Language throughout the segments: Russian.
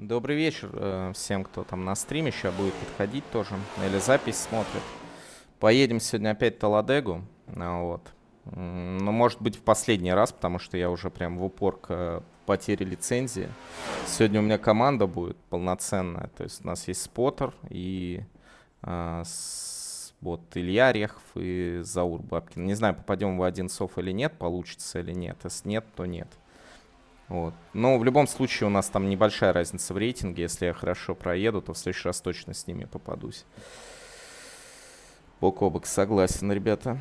Добрый вечер э, всем, кто там на стриме сейчас будет подходить тоже, или запись смотрит. Поедем сегодня опять в Таладегу, а, вот. Ну, может быть, в последний раз, потому что я уже прям в упор к потере лицензии. Сегодня у меня команда будет полноценная, то есть у нас есть споттер и э, с, вот Илья Орехов и Заур Бабкин. Не знаю, попадем в один сов или нет, получится или нет. Если нет, то нет. Вот. Но в любом случае у нас там небольшая разница в рейтинге. Если я хорошо проеду, то в следующий раз точно с ними попадусь. Бок о бок, согласен, ребята.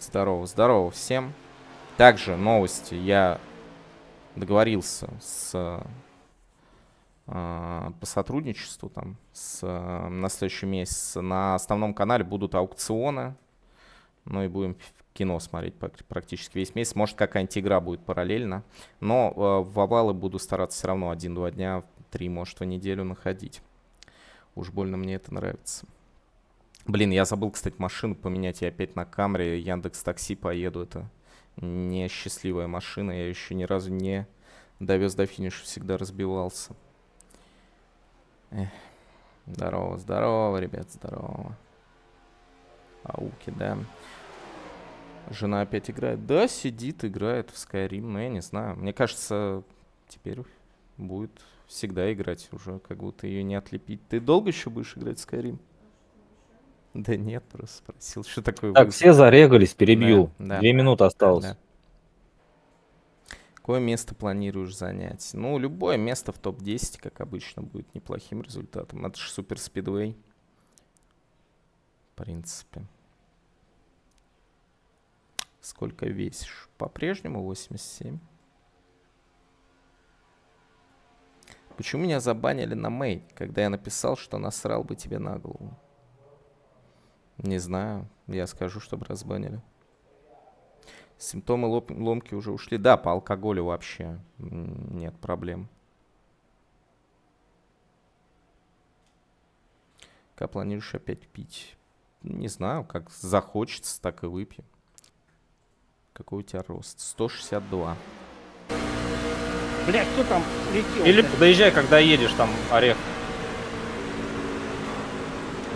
здорово, здорово всем. Также новости. Я договорился с э, по сотрудничеству там с, э, на следующий месяц. На основном канале будут аукционы. Ну и будем кино смотреть практически весь месяц. Может, какая-нибудь игра будет параллельно. Но э, в овалы буду стараться все равно один-два дня, три, может, в неделю находить. Уж больно мне это нравится. Блин, я забыл, кстати, машину поменять. Я опять на камере Яндекс Такси поеду. Это несчастливая машина. Я еще ни разу не довез до финиша, всегда разбивался. Эх. Здорово, здорово, ребят, здорово. Ауки, да. Жена опять играет. Да, сидит, играет в Skyrim, но я не знаю. Мне кажется, теперь будет всегда играть уже, как будто ее не отлепить. Ты долго еще будешь играть в Skyrim? Да нет, просто спросил, что такое. Так, все зарегались, перебью. Да, да. Две минуты осталось. Да. Какое место планируешь занять? Ну, любое место в топ-10, как обычно, будет неплохим результатом. Это же супер спидвей. Принципе. Сколько весишь? По-прежнему 87. Почему меня забанили на мейн, когда я написал, что насрал бы тебе на голову? Не знаю. Я скажу, чтобы разбанили. Симптомы ломки уже ушли. Да, по алкоголю вообще нет проблем. Как планируешь опять пить? Не знаю, как захочется, так и выпьем. Какой у тебя рост? 162. Блять, кто там летел? Или доезжай, когда едешь, там, орех.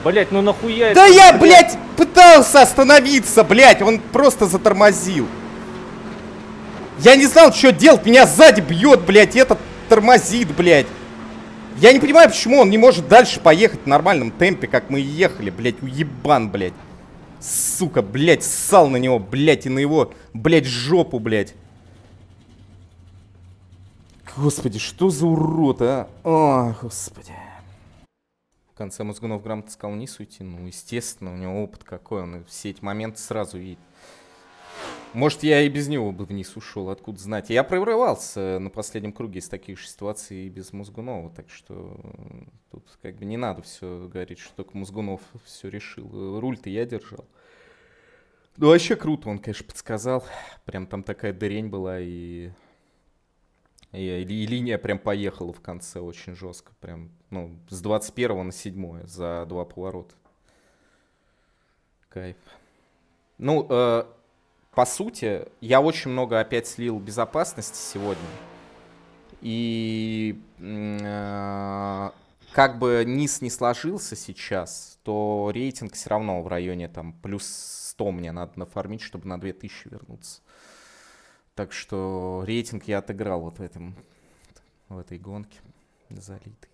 Блять, ну нахуя Да это, я, блять, пытался остановиться, блять, он просто затормозил. Я не знал, что делать, меня сзади бьет, блять, этот тормозит, блять. Я не понимаю, почему он не может дальше поехать в нормальном темпе, как мы ехали, блять, уебан, блять. Сука, блять, ссал на него, блять, и на его, блять, жопу, блять. Господи, что за урод, а? О, господи. В конце Мозгунов грамотно сказал вниз уйти. Ну, естественно, у него опыт какой. Он все эти моменты сразу видит. Может, я и без него бы вниз ушел, откуда знать. Я прорывался на последнем круге из таких же ситуаций и без Мозгунова, так что тут как бы не надо все говорить, что только Мозгунов все решил. Руль-то я держал. Ну, вообще круто, он, конечно, подсказал. Прям там такая дырень была, и и, и линия прям поехала в конце очень жестко. Прям, ну, с 21 на 7 за два поворота. Кайф. Ну, э, по сути, я очень много опять слил безопасности сегодня. И э, как бы низ не сложился сейчас, то рейтинг все равно в районе там плюс 100 мне надо нафармить, чтобы на 2000 вернуться. Так что рейтинг я отыграл вот в, этом, в этой гонке залитый.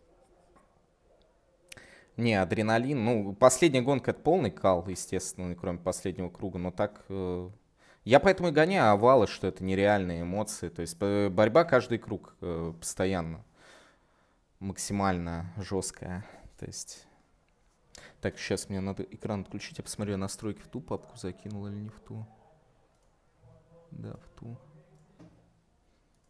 Не, адреналин. Ну, последняя гонка это полный кал, естественно, кроме последнего круга. Но так... Э, я поэтому и гоняю овалы, что это нереальные эмоции. То есть э, борьба каждый круг э, постоянно. Максимально жесткая. То есть... Так, сейчас мне надо экран отключить. Я посмотрю, настройки в ту папку закинул или не в ту. Да, в ту.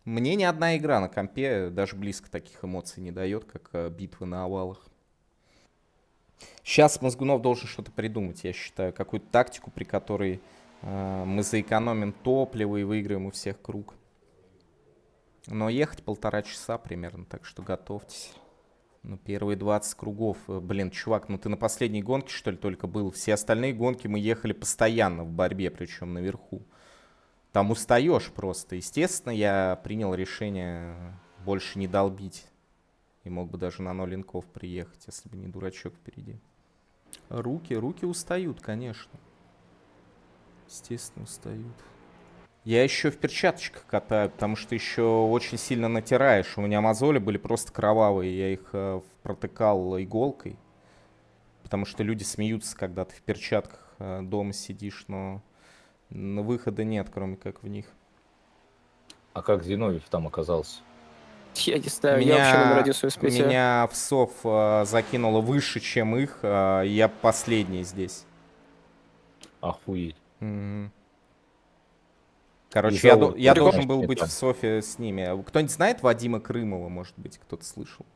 Мне ни одна игра на компе даже близко таких эмоций не дает, как э, битвы на овалах. Сейчас Мозгунов должен что-то придумать, я считаю, какую-то тактику, при которой мы заэкономим топливо и выиграем у всех круг. Но ехать полтора часа примерно, так что готовьтесь. Ну, первые 20 кругов. Э, блин, чувак, ну ты на последней гонке, что ли, только был? Все остальные гонки мы ехали постоянно в борьбе, причем наверху там устаешь просто. Естественно, я принял решение больше не долбить. И мог бы даже на ноль инков приехать, если бы не дурачок впереди. Руки, руки устают, конечно. Естественно, устают. Я еще в перчаточках катаю, потому что еще очень сильно натираешь. У меня мозоли были просто кровавые. Я их э, протыкал иголкой. Потому что люди смеются, когда ты в перчатках э, дома сидишь, но, выхода нет, кроме как в них. А как Зиновьев там оказался? Я не знаю, меня, я вообще номер один Меня в СОВ э, закинуло выше, чем их. Э, я последний здесь. Охуеть. Короче, я, до, я должен был быть в Софе с ними. Кто-нибудь знает Вадима Крымова, может быть, кто-то слышал?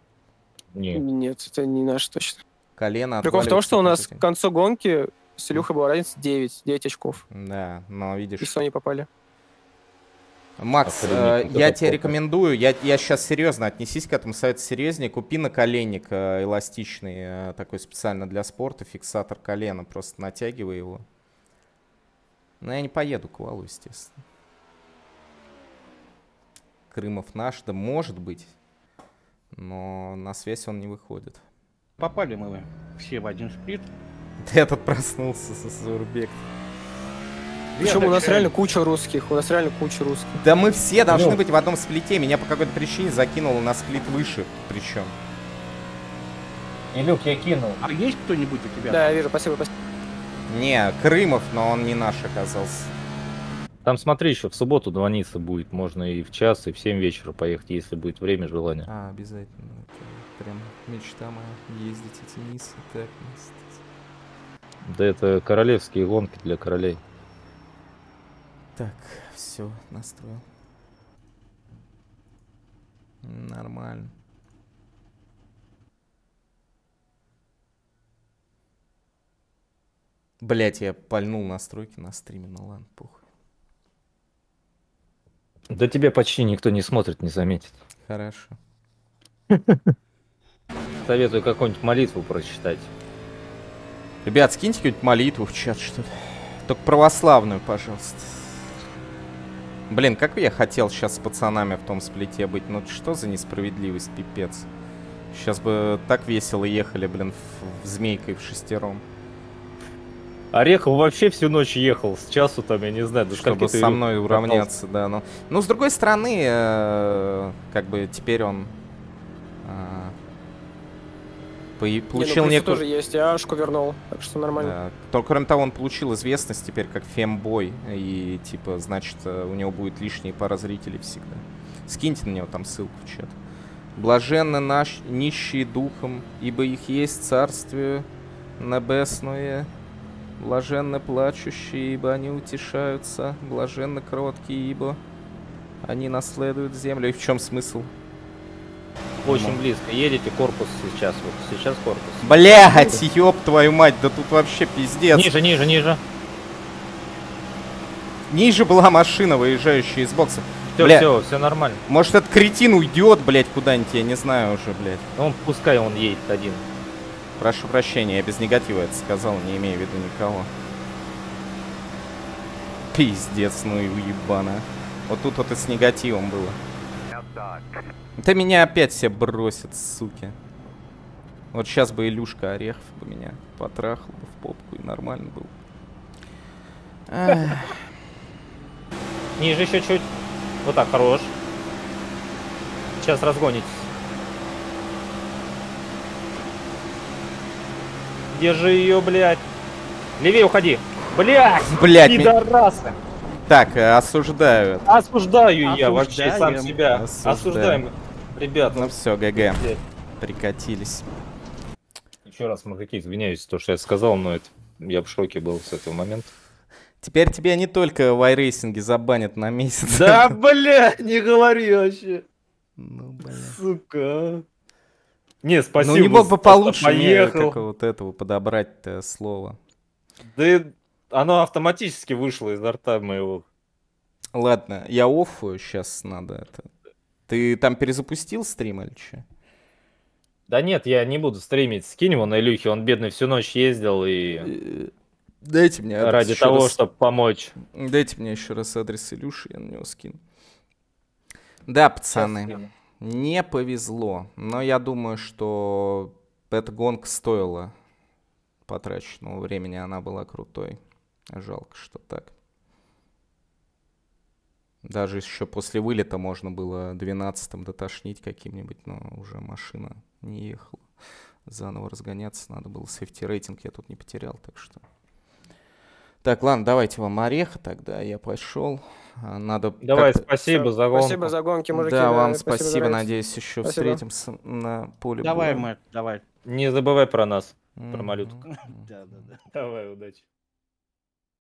Нет. Нет, это не наш точно. Колено Прикол в том, что у нас к концу гонки с Илюхой была разница 9, 9 очков. Да, но видишь... И Sony попали. Макс, э, я тебе рекомендую, я, я сейчас серьезно, отнесись к этому совет серьезнее, купи наколенник э, эластичный, э, такой специально для спорта, фиксатор колена, просто натягивай его. Но я не поеду к валу, естественно. Крымов наш, да может быть, но на связь он не выходит. Попали мы все в один сплит. Этот проснулся со Сурбек. Причем у нас реально куча русских, у нас реально куча русских. Да мы все должны ну. быть в одном сплите. Меня по какой-то причине закинуло на сплит выше, причем. Илюк, я кинул. А есть кто-нибудь у тебя? Да, я вижу, спасибо, спасибо. Не, Крымов, но он не наш оказался. Там смотри, еще в субботу звониться будет. Можно и в час, и в 7 вечера поехать, если будет время, желание. А, обязательно. Это прям мечта моя. Ездить эти нисы. Так, Да это королевские гонки для королей. Так, все, настроил. Нормально. Блять, я пальнул настройки на стриме, ну ладно, похуй. Да тебя почти никто не смотрит, не заметит. Хорошо. Советую какую-нибудь молитву прочитать. Ребят, скиньте какую-нибудь молитву в чат, что ли. Только православную, пожалуйста. Блин, как я хотел сейчас с пацанами в том сплите быть. Ну что за несправедливость, пипец. Сейчас бы так весело ехали, блин, в, в змейкой в шестером. Орехов вообще всю ночь ехал, с часу там, я не знаю, до Чтобы со мной уравняться, да. Но, ну, с другой стороны, э, как бы теперь он э, получил не, ну, некую... тоже есть, я Ашку вернул, так что нормально. Да. Только кроме того, он получил известность теперь как фембой, и типа, значит, э, у него будет лишние пара зрителей всегда. Скиньте на него там ссылку в чат. Блаженны наш нищие духом, ибо их есть царствие небесное. Блаженны плачущие, ибо они утешаются. Блаженны кроткие, ибо они наследуют землю. И в чем смысл? Очень близко. Едете корпус сейчас. Вот сейчас корпус. Блять, ёб твою мать, да тут вообще пиздец. Ниже, ниже, ниже. Ниже была машина, выезжающая из бокса. Все, Бля, все, все нормально. Может этот кретин уйдет, блять, куда-нибудь, я не знаю уже, блядь. Он пускай он едет один. Прошу прощения, я без негатива это сказал, не имею в виду никого. Пиздец, ну и уебана. Вот тут вот и с негативом было. Да меня опять все бросят, суки. Вот сейчас бы Илюшка Орехов бы меня потрахал бы в попку и нормально был. Ниже еще чуть. Вот так, хорош. Сейчас разгонитесь. Держи ее, блядь. Левее уходи. Блядь, блядь, пидорасы. Так, э, осуждаю. Осуждаю я вообще сам себя. Осуждаем. Осуждаем. Ребят, ну все, ГГ. Прикатились. Еще раз, мужики, извиняюсь, то, что я сказал, но это я в шоке был с этого момента. Теперь тебя не только в iRacing забанят на месяц. Да, бля, не говори вообще. Ну, бля. Сука. Не, спасибо. Ну, не мог бы получше поехал. как вот этого подобрать-то слово. Да оно автоматически вышло из рта моего. Ладно, я оффую, сейчас надо это. Ты там перезапустил стрим или что? Да нет, я не буду стримить. Скинь его на Илюхе, он бедный всю ночь ездил и... Э, дайте мне Ради того, раз... чтобы помочь. Дайте мне еще раз адрес Илюши, я на него скину. Да, пацаны. Не повезло. Но я думаю, что эта гонка стоила потраченного времени. Она была крутой. Жалко, что так. Даже еще после вылета можно было 12-м дотошнить каким-нибудь, но уже машина не ехала. Заново разгоняться надо было. Сейфти рейтинг я тут не потерял, так что... Так, ладно, давайте вам ореха тогда. Я пошел. А, Надо Давай, как-то- спасибо за гонку. Спасибо за гонки, мужики. Да, вам спасибо. рейс. Надеюсь, еще Спасибо. встретимся на поле. Давай. Мэтт, давай. Не забывай про нас. Мгм. про малютку. Да, да, да. Давай, удачи.